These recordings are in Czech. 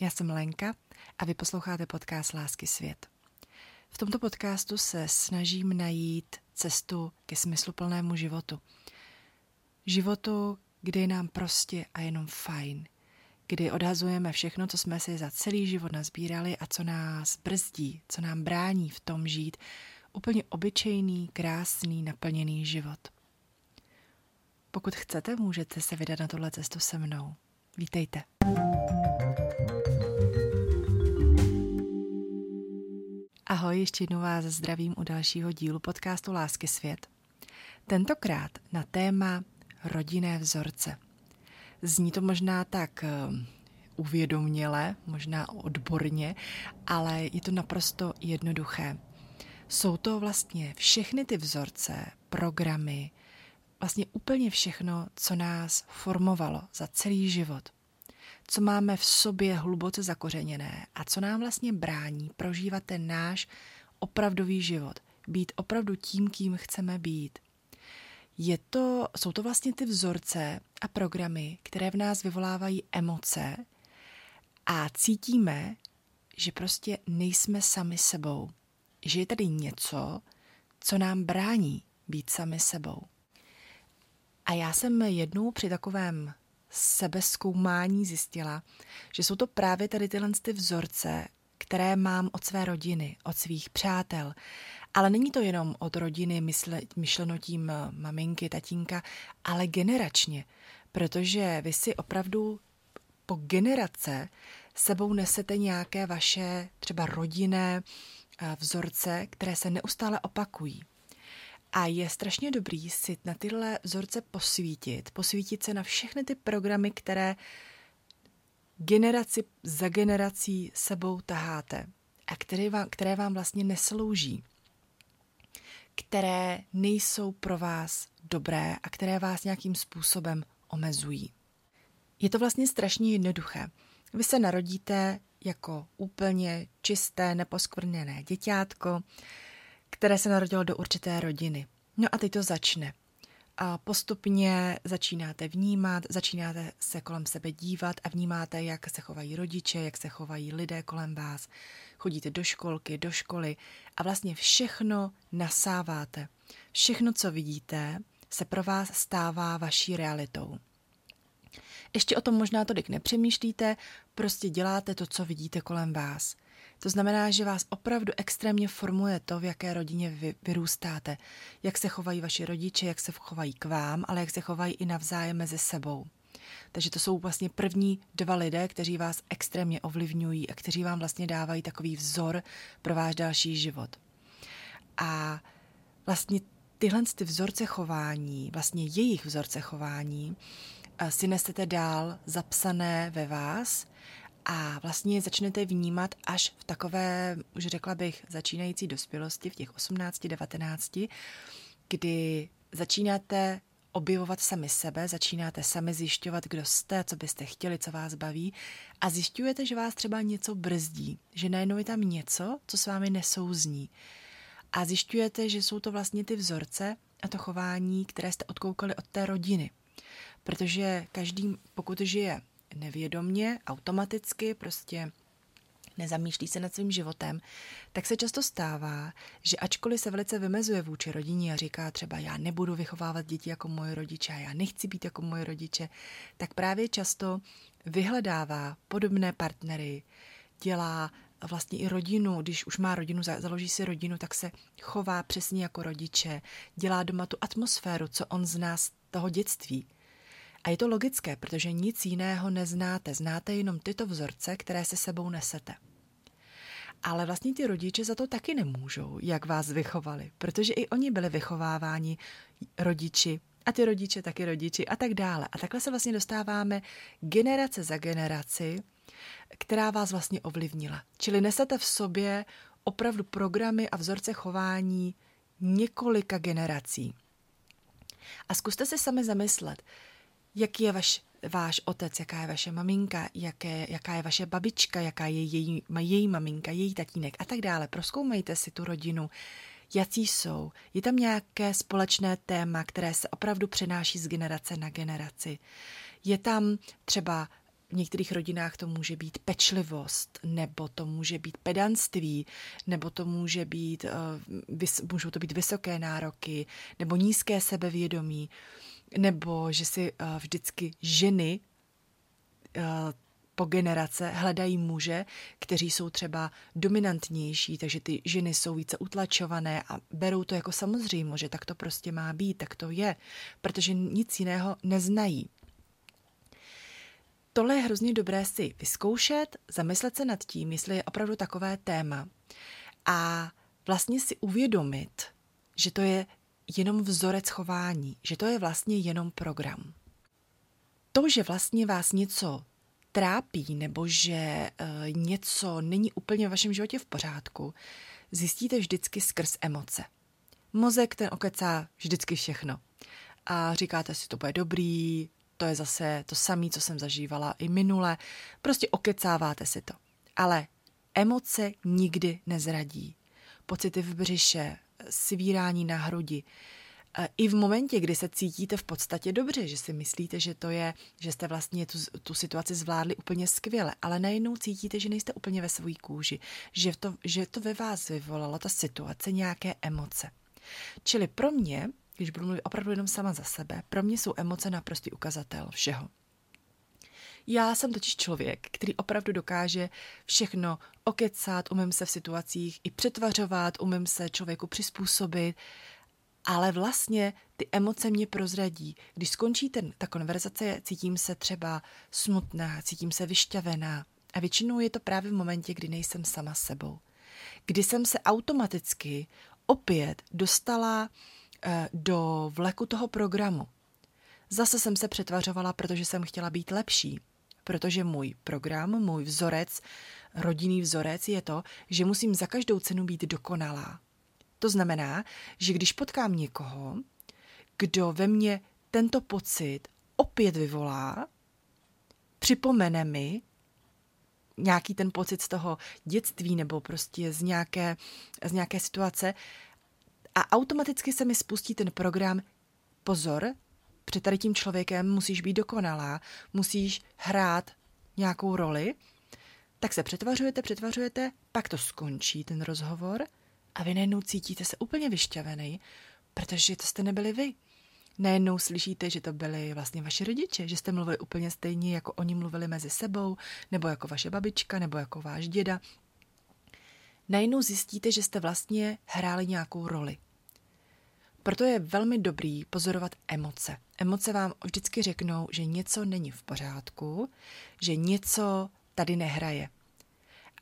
Já jsem Lenka a vy posloucháte podcast Lásky svět. V tomto podcastu se snažím najít cestu ke smysluplnému životu. Životu, kdy je nám prostě a jenom fajn. Kdy odhazujeme všechno, co jsme si za celý život nazbírali a co nás brzdí, co nám brání v tom žít úplně obyčejný, krásný, naplněný život. Pokud chcete, můžete se vydat na tohle cestu se mnou. Vítejte. Ahoj, ještě jednou vás zdravím u dalšího dílu podcastu Lásky svět. Tentokrát na téma rodinné vzorce. Zní to možná tak eh, uvědoměle, možná odborně, ale je to naprosto jednoduché. Jsou to vlastně všechny ty vzorce, programy, vlastně úplně všechno, co nás formovalo za celý život. Co máme v sobě hluboce zakořeněné a co nám vlastně brání prožívat ten náš opravdový život. Být opravdu tím, kým chceme být. Je to, jsou to vlastně ty vzorce a programy, které v nás vyvolávají emoce a cítíme, že prostě nejsme sami sebou. Že je tady něco, co nám brání být sami sebou. A já jsem jednou při takovém sebezkoumání zjistila, že jsou to právě tady tyhle ty vzorce, které mám od své rodiny, od svých přátel. Ale není to jenom od rodiny mysle, myšleno tím eh, maminky, tatínka, ale generačně, protože vy si opravdu po generace sebou nesete nějaké vaše třeba rodinné eh, vzorce, které se neustále opakují. A je strašně dobrý si na tyhle vzorce posvítit, posvítit se na všechny ty programy, které generaci za generací sebou taháte a které vám, které vám vlastně neslouží, které nejsou pro vás dobré a které vás nějakým způsobem omezují. Je to vlastně strašně jednoduché. Vy se narodíte jako úplně čisté, neposkvrněné děťátko, které se narodilo do určité rodiny. No a teď to začne. A postupně začínáte vnímat, začínáte se kolem sebe dívat a vnímáte, jak se chovají rodiče, jak se chovají lidé kolem vás. Chodíte do školky, do školy a vlastně všechno nasáváte. Všechno, co vidíte, se pro vás stává vaší realitou. Ještě o tom možná tolik nepřemýšlíte, prostě děláte to, co vidíte kolem vás. To znamená, že vás opravdu extrémně formuje to, v jaké rodině vy vyrůstáte, jak se chovají vaši rodiče, jak se chovají k vám, ale jak se chovají i navzájem mezi sebou. Takže to jsou vlastně první dva lidé, kteří vás extrémně ovlivňují a kteří vám vlastně dávají takový vzor pro váš další život. A vlastně tyhle ty vzorce chování, vlastně jejich vzorce chování, eh, si nesete dál zapsané ve vás a vlastně začnete vnímat až v takové, už řekla bych, začínající dospělosti, v těch 18, 19, kdy začínáte objevovat sami sebe, začínáte sami zjišťovat, kdo jste, co byste chtěli, co vás baví a zjišťujete, že vás třeba něco brzdí, že najednou je tam něco, co s vámi nesouzní. A zjišťujete, že jsou to vlastně ty vzorce a to chování, které jste odkoukali od té rodiny. Protože každý, pokud žije nevědomně, automaticky, prostě nezamýšlí se nad svým životem, tak se často stává, že ačkoliv se velice vymezuje vůči rodině a říká třeba já nebudu vychovávat děti jako moje rodiče já nechci být jako moje rodiče, tak právě často vyhledává podobné partnery, dělá vlastně i rodinu, když už má rodinu, založí si rodinu, tak se chová přesně jako rodiče, dělá doma tu atmosféru, co on zná z toho dětství. A je to logické, protože nic jiného neznáte. Znáte jenom tyto vzorce, které se sebou nesete. Ale vlastně ty rodiče za to taky nemůžou, jak vás vychovali, protože i oni byli vychováváni rodiči a ty rodiče taky rodiči a tak dále. A takhle se vlastně dostáváme generace za generaci, která vás vlastně ovlivnila. Čili nesete v sobě opravdu programy a vzorce chování několika generací. A zkuste se sami zamyslet, jaký je vaš, váš otec, jaká je vaše maminka, jaké, jaká je vaše babička, jaká je její, její maminka, její tatínek a tak dále. Proskoumejte si tu rodinu, jaký jsou. Je tam nějaké společné téma, které se opravdu přenáší z generace na generaci. Je tam třeba v některých rodinách to může být pečlivost, nebo to může být pedanství, nebo to může být, uh, můžou to být vysoké nároky, nebo nízké sebevědomí, nebo že si uh, vždycky ženy uh, po generace hledají muže, kteří jsou třeba dominantnější, takže ty ženy jsou více utlačované a berou to jako samozřejmo, že tak to prostě má být, tak to je, protože nic jiného neznají. Tohle je hrozně dobré si vyzkoušet, zamyslet se nad tím, jestli je opravdu takové téma a vlastně si uvědomit, že to je jenom vzorec chování, že to je vlastně jenom program. To, že vlastně vás něco trápí nebo že uh, něco není úplně v vašem životě v pořádku, zjistíte vždycky skrz emoce. Mozek ten okecá vždycky všechno. A říkáte si, to bude dobrý, to je zase to samé, co jsem zažívala i minule. Prostě okecáváte si to. Ale emoce nikdy nezradí. Pocity v břiše, svírání na hrudi, i v momentě, kdy se cítíte v podstatě dobře, že si myslíte, že to je, že jste vlastně tu, tu situaci zvládli úplně skvěle, ale najednou cítíte, že nejste úplně ve své kůži, že to, že to ve vás vyvolalo ta situace nějaké emoce. Čili pro mě, když budu mluvit opravdu jenom sama za sebe, pro mě jsou emoce naprostý ukazatel všeho. Já jsem totiž člověk, který opravdu dokáže všechno okecat, umím se v situacích i přetvařovat, umím se člověku přizpůsobit, ale vlastně ty emoce mě prozradí. Když skončí ten, ta konverzace, cítím se třeba smutná, cítím se vyšťavená. A většinou je to právě v momentě, kdy nejsem sama sebou. Kdy jsem se automaticky opět dostala eh, do vleku toho programu. Zase jsem se přetvařovala, protože jsem chtěla být lepší. Protože můj program, můj vzorec, rodinný vzorec je to, že musím za každou cenu být dokonalá. To znamená, že když potkám někoho, kdo ve mně tento pocit opět vyvolá, připomene mi nějaký ten pocit z toho dětství nebo prostě z nějaké, z nějaké situace a automaticky se mi spustí ten program pozor, před tady tím člověkem musíš být dokonalá, musíš hrát nějakou roli, tak se přetvařujete, přetvařujete, pak to skončí ten rozhovor a vy najednou cítíte se úplně vyšťavený, protože to jste nebyli vy. Najednou slyšíte, že to byli vlastně vaši rodiče, že jste mluvili úplně stejně, jako oni mluvili mezi sebou, nebo jako vaše babička, nebo jako váš děda. Najednou zjistíte, že jste vlastně hráli nějakou roli. Proto je velmi dobrý pozorovat emoce. Emoce vám vždycky řeknou, že něco není v pořádku, že něco tady nehraje.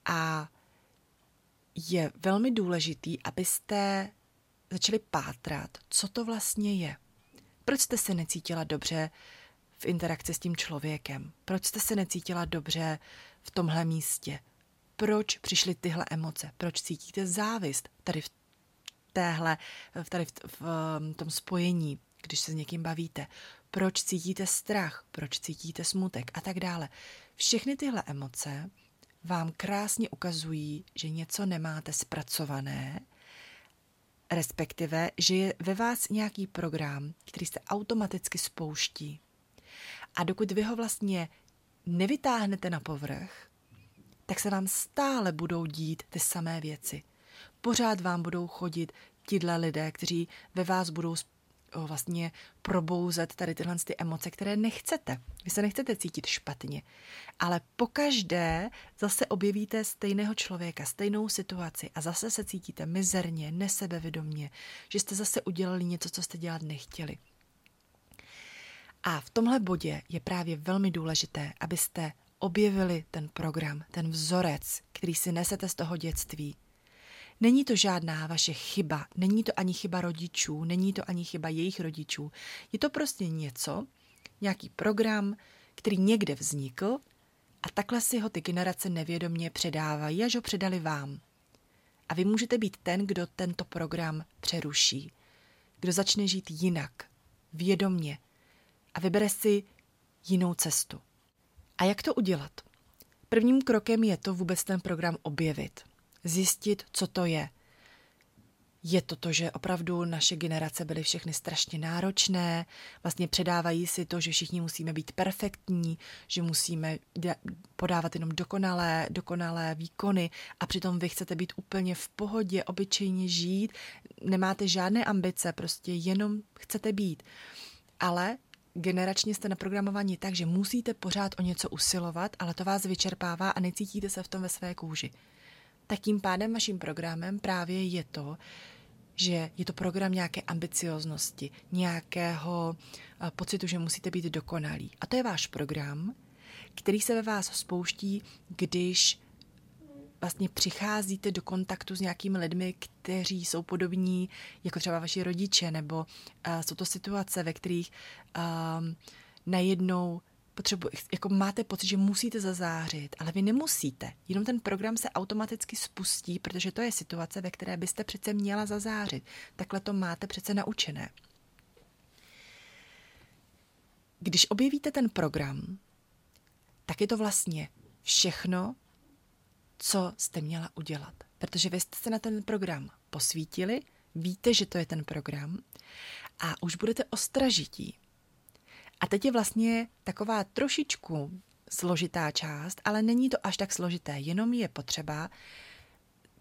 A je velmi důležitý, abyste začali pátrat, co to vlastně je. Proč jste se necítila dobře v interakci s tím člověkem? Proč jste se necítila dobře v tomhle místě? Proč přišly tyhle emoce? Proč cítíte závist tady v téhle, tady v, v, v tom spojení, když se s někým bavíte? Proč cítíte strach? Proč cítíte smutek? A tak dále. Všechny tyhle emoce vám krásně ukazují, že něco nemáte zpracované, respektive, že je ve vás nějaký program, který se automaticky spouští. A dokud vy ho vlastně nevytáhnete na povrch, tak se vám stále budou dít ty samé věci. Pořád vám budou chodit tidle lidé, kteří ve vás budou vlastně probouzet tady tyhle ty emoce, které nechcete. Vy se nechcete cítit špatně, ale pokaždé zase objevíte stejného člověka, stejnou situaci a zase se cítíte mizerně, nesebevědomně, že jste zase udělali něco, co jste dělat nechtěli. A v tomhle bodě je právě velmi důležité, abyste objevili ten program, ten vzorec, který si nesete z toho dětství, Není to žádná vaše chyba, není to ani chyba rodičů, není to ani chyba jejich rodičů. Je to prostě něco, nějaký program, který někde vznikl a takhle si ho ty generace nevědomně předávají, až ho předali vám. A vy můžete být ten, kdo tento program přeruší, kdo začne žít jinak, vědomně a vybere si jinou cestu. A jak to udělat? Prvním krokem je to vůbec ten program objevit – zjistit, co to je. je to to, že opravdu naše generace byly všechny strašně náročné, vlastně předávají si to, že všichni musíme být perfektní, že musíme podávat jenom dokonalé, dokonalé výkony a přitom vy chcete být úplně v pohodě, obyčejně žít, nemáte žádné ambice, prostě jenom chcete být. Ale generačně jste naprogramovaní tak, že musíte pořád o něco usilovat, ale to vás vyčerpává a necítíte se v tom ve své kůži. Tak tím pádem vaším programem právě je to, že je to program nějaké ambicioznosti, nějakého eh, pocitu, že musíte být dokonalí. A to je váš program, který se ve vás spouští, když vlastně přicházíte do kontaktu s nějakými lidmi, kteří jsou podobní jako třeba vaši rodiče, nebo uh, jsou to situace, ve kterých uh, najednou potřebu, jako máte pocit, že musíte zazářit, ale vy nemusíte. Jenom ten program se automaticky spustí, protože to je situace, ve které byste přece měla zazářit. Takhle to máte přece naučené. Když objevíte ten program, tak je to vlastně všechno, co jste měla udělat. Protože vy jste se na ten program posvítili, víte, že to je ten program a už budete ostražití. A teď je vlastně taková trošičku složitá část, ale není to až tak složité, jenom je potřeba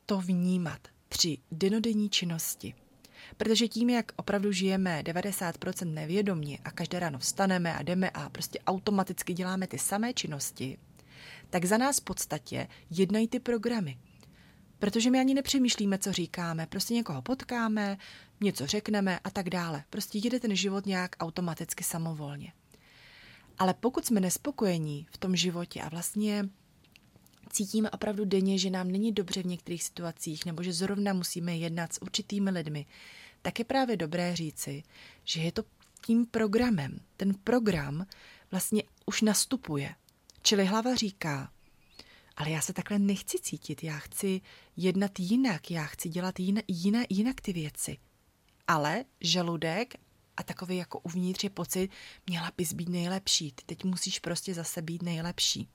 to vnímat při denodenní činnosti. Protože tím, jak opravdu žijeme 90% nevědomně a každé ráno vstaneme a jdeme a prostě automaticky děláme ty samé činnosti, tak za nás v podstatě jednají ty programy. Protože my ani nepřemýšlíme, co říkáme, prostě někoho potkáme, něco řekneme a tak dále. Prostě jde ten život nějak automaticky samovolně. Ale pokud jsme nespokojení v tom životě a vlastně cítíme opravdu denně, že nám není dobře v některých situacích nebo že zrovna musíme jednat s určitými lidmi, tak je právě dobré říci, že je to tím programem. Ten program vlastně už nastupuje. Čili hlava říká, ale já se takhle nechci cítit, já chci jednat jinak, já chci dělat jiné, jiné, jinak ty věci. Ale žaludek a takový jako uvnitř je pocit, měla bys být nejlepší, ty teď musíš prostě zase být nejlepší.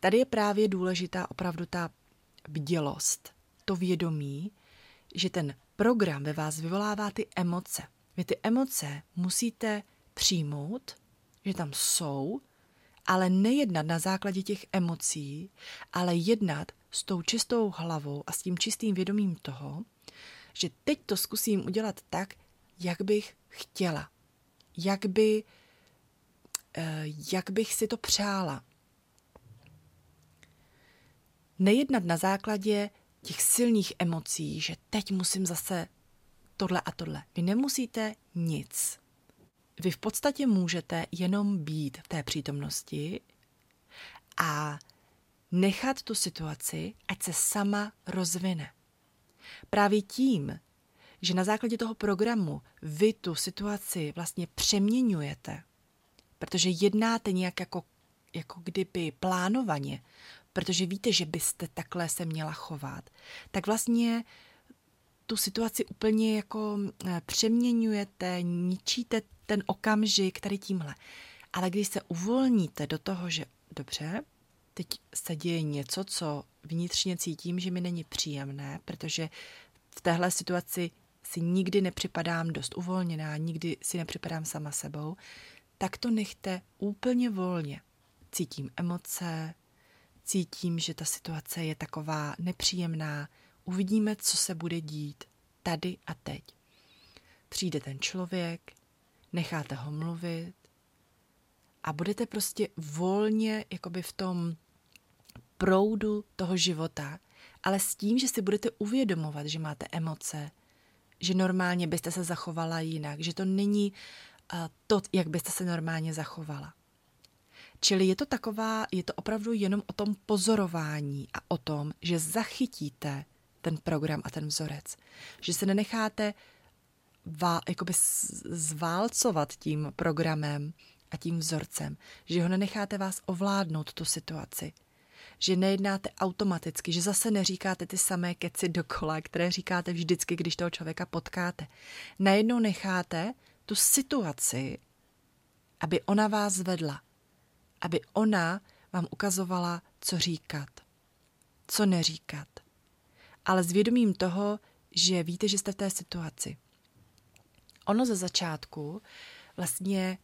Tady je právě důležitá opravdu ta bdělost, to vědomí, že ten program ve vás vyvolává ty emoce. Vy ty emoce musíte přijmout, že tam jsou, ale nejednat na základě těch emocí, ale jednat s tou čistou hlavou a s tím čistým vědomím toho, že teď to zkusím udělat tak, jak bych chtěla, jak, by, eh, jak bych si to přála. Nejednat na základě těch silných emocí, že teď musím zase tohle a tohle. Vy nemusíte nic. Vy v podstatě můžete jenom být v té přítomnosti a nechat tu situaci, ať se sama rozvine. Právě tím, že na základě toho programu vy tu situaci vlastně přeměňujete, protože jednáte nějak jako, jako kdyby plánovaně, protože víte, že byste takhle se měla chovat, tak vlastně tu situaci úplně jako eh, přeměňujete, ničíte ten okamžik tady tímhle. Ale když se uvolníte do toho, že dobře, teď se děje něco, co vnitřně cítím, že mi není příjemné, protože v téhle situaci si nikdy nepřipadám dost uvolněná, nikdy si nepřipadám sama sebou, tak to nechte úplně volně. Cítím emoce, cítím, že ta situace je taková nepříjemná, uvidíme, co se bude dít tady a teď. Přijde ten člověk, necháte ho mluvit a budete prostě volně jakoby v tom proudu toho života, ale s tím, že si budete uvědomovat, že máte emoce, že normálně byste se zachovala jinak, že to není uh, to, jak byste se normálně zachovala. Čili je to taková, je to opravdu jenom o tom pozorování a o tom, že zachytíte ten program a ten vzorec. Že se nenecháte vá, jakoby zválcovat tím programem a tím vzorcem. Že ho nenecháte vás ovládnout tu situaci že nejednáte automaticky, že zase neříkáte ty samé keci dokola, které říkáte vždycky, když toho člověka potkáte. Najednou necháte tu situaci, aby ona vás vedla, aby ona vám ukazovala, co říkat, co neříkat. Ale s vědomím toho, že víte, že jste v té situaci. Ono ze začátku vlastně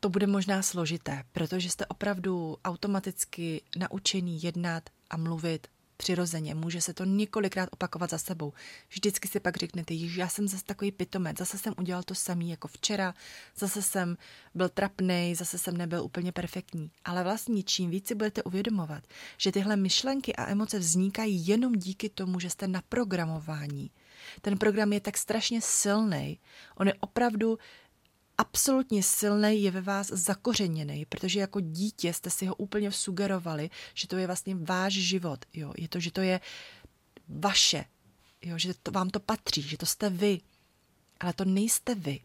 to bude možná složité, protože jste opravdu automaticky naučený jednat a mluvit přirozeně. Může se to několikrát opakovat za sebou. Vždycky si pak řeknete, že já jsem zase takový pitomec, zase jsem udělal to samý jako včera, zase jsem byl trapný, zase jsem nebyl úplně perfektní. Ale vlastně čím víc si budete uvědomovat, že tyhle myšlenky a emoce vznikají jenom díky tomu, že jste na programování. Ten program je tak strašně silný, on je opravdu absolutně silný, je ve vás zakořeněný, protože jako dítě jste si ho úplně sugerovali, že to je vlastně váš život. Jo? Je to, že to je vaše, jo? že to, vám to patří, že to jste vy. Ale to nejste vy.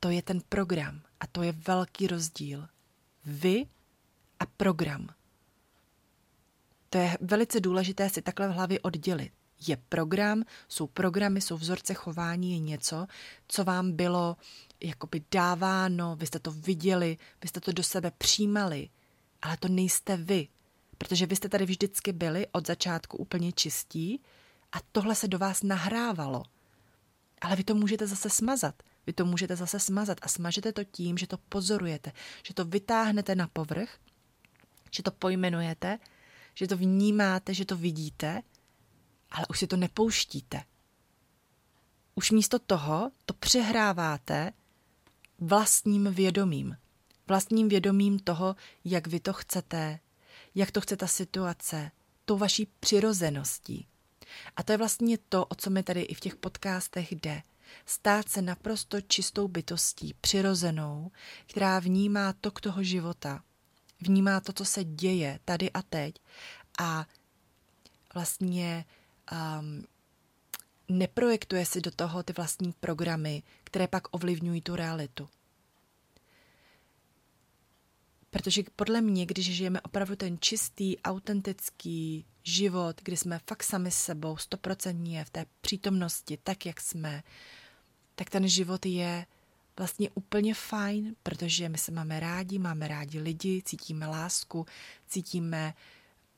To je ten program a to je velký rozdíl. Vy a program. To je velice důležité si takhle v hlavě oddělit. Je program, jsou programy, jsou vzorce chování, je něco, co vám bylo jakoby dáváno, vy jste to viděli, vy jste to do sebe přijímali, ale to nejste vy, protože vy jste tady vždycky byli od začátku úplně čistí a tohle se do vás nahrávalo. Ale vy to můžete zase smazat. Vy to můžete zase smazat a smažete to tím, že to pozorujete, že to vytáhnete na povrch, že to pojmenujete, že to vnímáte, že to vidíte, ale už si to nepouštíte. Už místo toho to přehráváte vlastním vědomím. Vlastním vědomím toho, jak vy to chcete, jak to chce ta situace, tou vaší přirozeností. A to je vlastně to, o co mi tady i v těch podcastech jde. Stát se naprosto čistou bytostí, přirozenou, která vnímá tok toho života, vnímá to, co se děje tady a teď a vlastně um, neprojektuje si do toho ty vlastní programy, které pak ovlivňují tu realitu. Protože podle mě, když žijeme opravdu ten čistý, autentický život, kdy jsme fakt sami sebou, stoprocentně v té přítomnosti, tak jak jsme, tak ten život je vlastně úplně fajn, protože my se máme rádi, máme rádi lidi, cítíme lásku, cítíme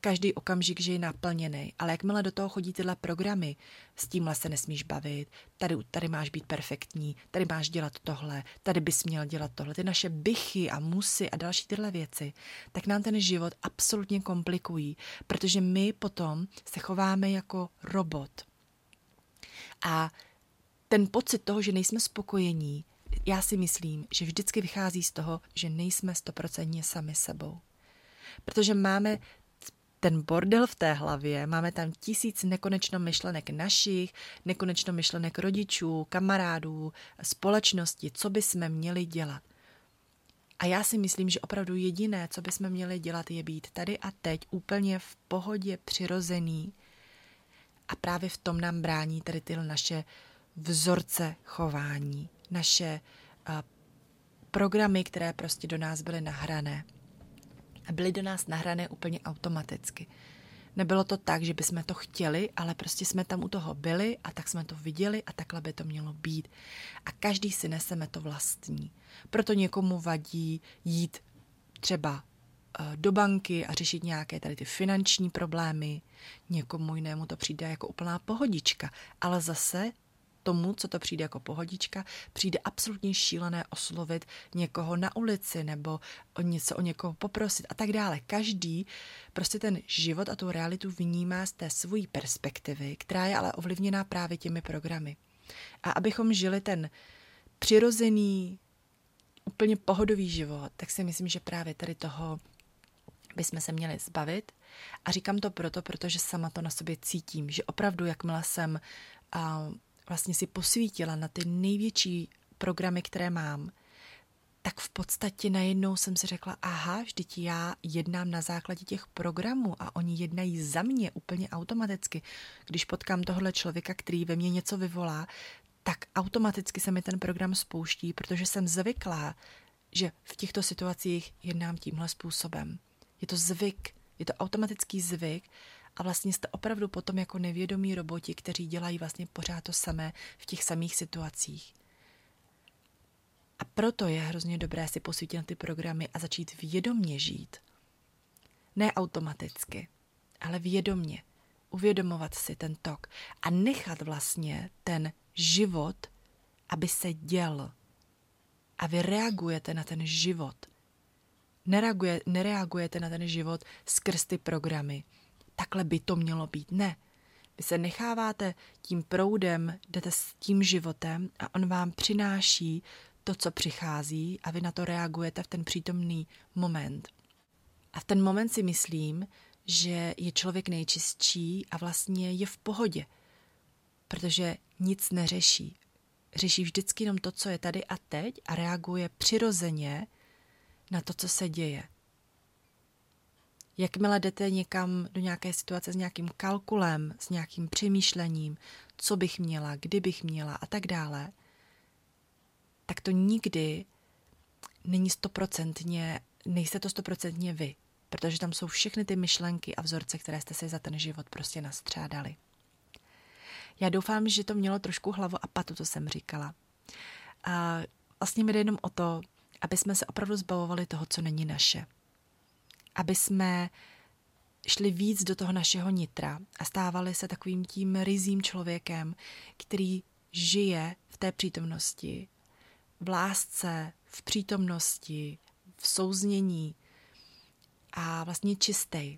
každý okamžik, že je naplněný. Ale jakmile do toho chodí tyhle programy, s tímhle se nesmíš bavit, tady, tady máš být perfektní, tady máš dělat tohle, tady bys měl dělat tohle, ty naše bychy a musy a další tyhle věci, tak nám ten život absolutně komplikují, protože my potom se chováme jako robot. A ten pocit toho, že nejsme spokojení, já si myslím, že vždycky vychází z toho, že nejsme stoprocentně sami sebou. Protože máme ten bordel v té hlavě, máme tam tisíc nekonečno myšlenek našich, nekonečno myšlenek rodičů, kamarádů, společnosti, co by jsme měli dělat. A já si myslím, že opravdu jediné, co bychom měli dělat, je být tady a teď úplně v pohodě, přirozený. A právě v tom nám brání tady ty naše vzorce chování, naše uh, programy, které prostě do nás byly nahrané a byly do nás nahrané úplně automaticky. Nebylo to tak, že bychom to chtěli, ale prostě jsme tam u toho byli a tak jsme to viděli a takhle by to mělo být. A každý si neseme to vlastní. Proto někomu vadí jít třeba eh, do banky a řešit nějaké tady ty finanční problémy. Někomu jinému to přijde jako úplná pohodička. Ale zase tomu, co to přijde jako pohodička, přijde absolutně šílené oslovit někoho na ulici nebo o něco o někoho poprosit a tak dále. Každý prostě ten život a tu realitu vnímá z té svojí perspektivy, která je ale ovlivněná právě těmi programy. A abychom žili ten přirozený, úplně pohodový život, tak si myslím, že právě tady toho bychom se měli zbavit. A říkám to proto, protože sama to na sobě cítím, že opravdu, jakmile jsem uh, vlastně si posvítila na ty největší programy, které mám, tak v podstatě najednou jsem si řekla, aha, vždyť já jednám na základě těch programů a oni jednají za mě úplně automaticky. Když potkám tohle člověka, který ve mně něco vyvolá, tak automaticky se mi ten program spouští, protože jsem zvyklá, že v těchto situacích jednám tímhle způsobem. Je to zvyk, je to automatický zvyk a vlastně jste opravdu potom jako nevědomí roboti, kteří dělají vlastně pořád to samé v těch samých situacích. A proto je hrozně dobré si posvítit na ty programy a začít vědomně žít. Ne automaticky, ale vědomně. uvědomovat si ten tok a nechat vlastně ten život, aby se děl. A vy reagujete na ten život. Nereaguje, nereagujete na ten život skrz ty programy. Takhle by to mělo být. Ne. Vy se necháváte tím proudem, jdete s tím životem a on vám přináší to, co přichází a vy na to reagujete v ten přítomný moment. A v ten moment si myslím, že je člověk nejčistší a vlastně je v pohodě, protože nic neřeší. Řeší vždycky jenom to, co je tady a teď a reaguje přirozeně na to, co se děje. Jakmile jdete někam do nějaké situace s nějakým kalkulem, s nějakým přemýšlením, co bych měla, kdy bych měla a tak dále, tak to nikdy není stoprocentně, nejste to stoprocentně vy, protože tam jsou všechny ty myšlenky a vzorce, které jste si za ten život prostě nastřádali. Já doufám, že to mělo trošku hlavu a patu, co jsem říkala. A vlastně mi jde jenom o to, aby jsme se opravdu zbavovali toho, co není naše. Aby jsme šli víc do toho našeho nitra a stávali se takovým tím rizím člověkem, který žije v té přítomnosti, v lásce, v přítomnosti, v souznění a vlastně čistý.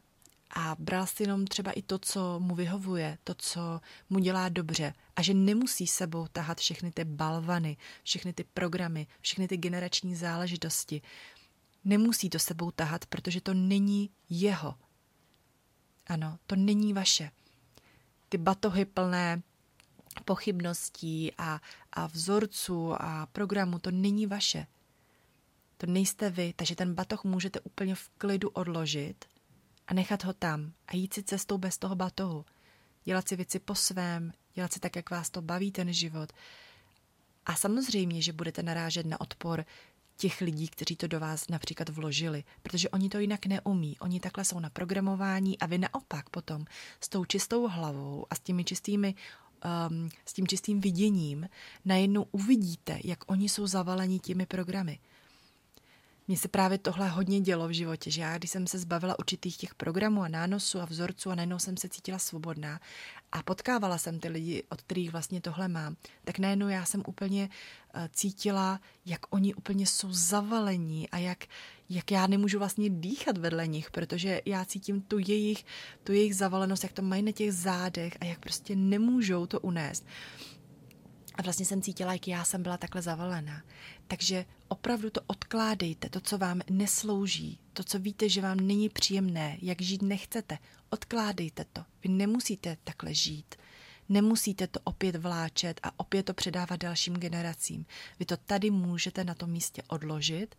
A bral si jenom třeba i to, co mu vyhovuje, to, co mu dělá dobře. A že nemusí sebou tahat všechny ty balvany, všechny ty programy, všechny ty generační záležitosti. Nemusí to sebou tahat, protože to není jeho. Ano, to není vaše. Ty batohy plné pochybností a, a vzorců a programu, to není vaše. To nejste vy, takže ten batoh můžete úplně v klidu odložit a nechat ho tam a jít si cestou bez toho batohu. Dělat si věci po svém, dělat si tak, jak vás to baví ten život. A samozřejmě, že budete narážet na odpor těch lidí, kteří to do vás například vložili, protože oni to jinak neumí. Oni takhle jsou na programování a vy naopak potom s tou čistou hlavou a s těmi čistými um, s tím čistým viděním najednou uvidíte, jak oni jsou zavaleni těmi programy. Mně se právě tohle hodně dělo v životě, že já, když jsem se zbavila určitých těch programů a nánosů a vzorců a najednou jsem se cítila svobodná a potkávala jsem ty lidi, od kterých vlastně tohle mám, tak najednou já jsem úplně uh, cítila, jak oni úplně jsou zavalení a jak, jak já nemůžu vlastně dýchat vedle nich, protože já cítím tu jejich, tu jejich zavalenost, jak to mají na těch zádech a jak prostě nemůžou to unést. A vlastně jsem cítila, jak já jsem byla takhle zavalená. Takže opravdu to odkládejte, to, co vám neslouží, to, co víte, že vám není příjemné, jak žít nechcete, odkládejte to. Vy nemusíte takhle žít. Nemusíte to opět vláčet a opět to předávat dalším generacím. Vy to tady můžete na tom místě odložit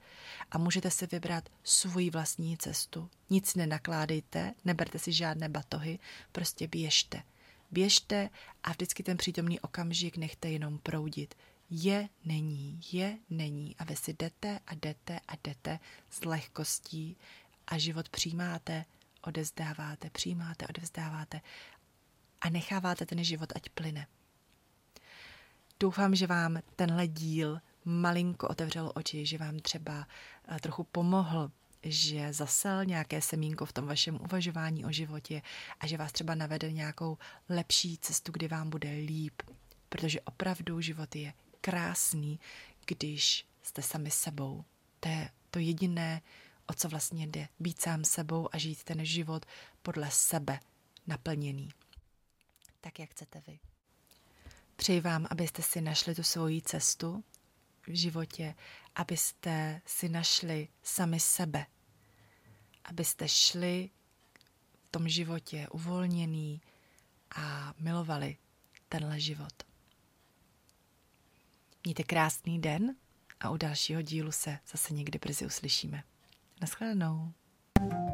a můžete si vybrat svoji vlastní cestu. Nic nenakládejte, neberte si žádné batohy, prostě běžte. Běžte a vždycky ten přítomný okamžik nechte jenom proudit. Je, není, je, není. A vy si jdete a jdete a jdete s lehkostí a život přijímáte, odezdáváte, přijímáte, odevzdáváte a necháváte ten život, ať plyne. Doufám, že vám tenhle díl malinko otevřel oči, že vám třeba eh, trochu pomohl, že zasel nějaké semínko v tom vašem uvažování o životě a že vás třeba navede nějakou lepší cestu, kdy vám bude líp. Protože opravdu život je krásný, když jste sami sebou. To je to jediné, o co vlastně jde. Být sám sebou a žít ten život podle sebe naplněný tak, jak chcete vy. Přeji vám, abyste si našli tu svoji cestu v životě, abyste si našli sami sebe, abyste šli v tom životě uvolněný a milovali tenhle život. Mějte krásný den a u dalšího dílu se zase někdy brzy uslyšíme. Naschledanou. thank you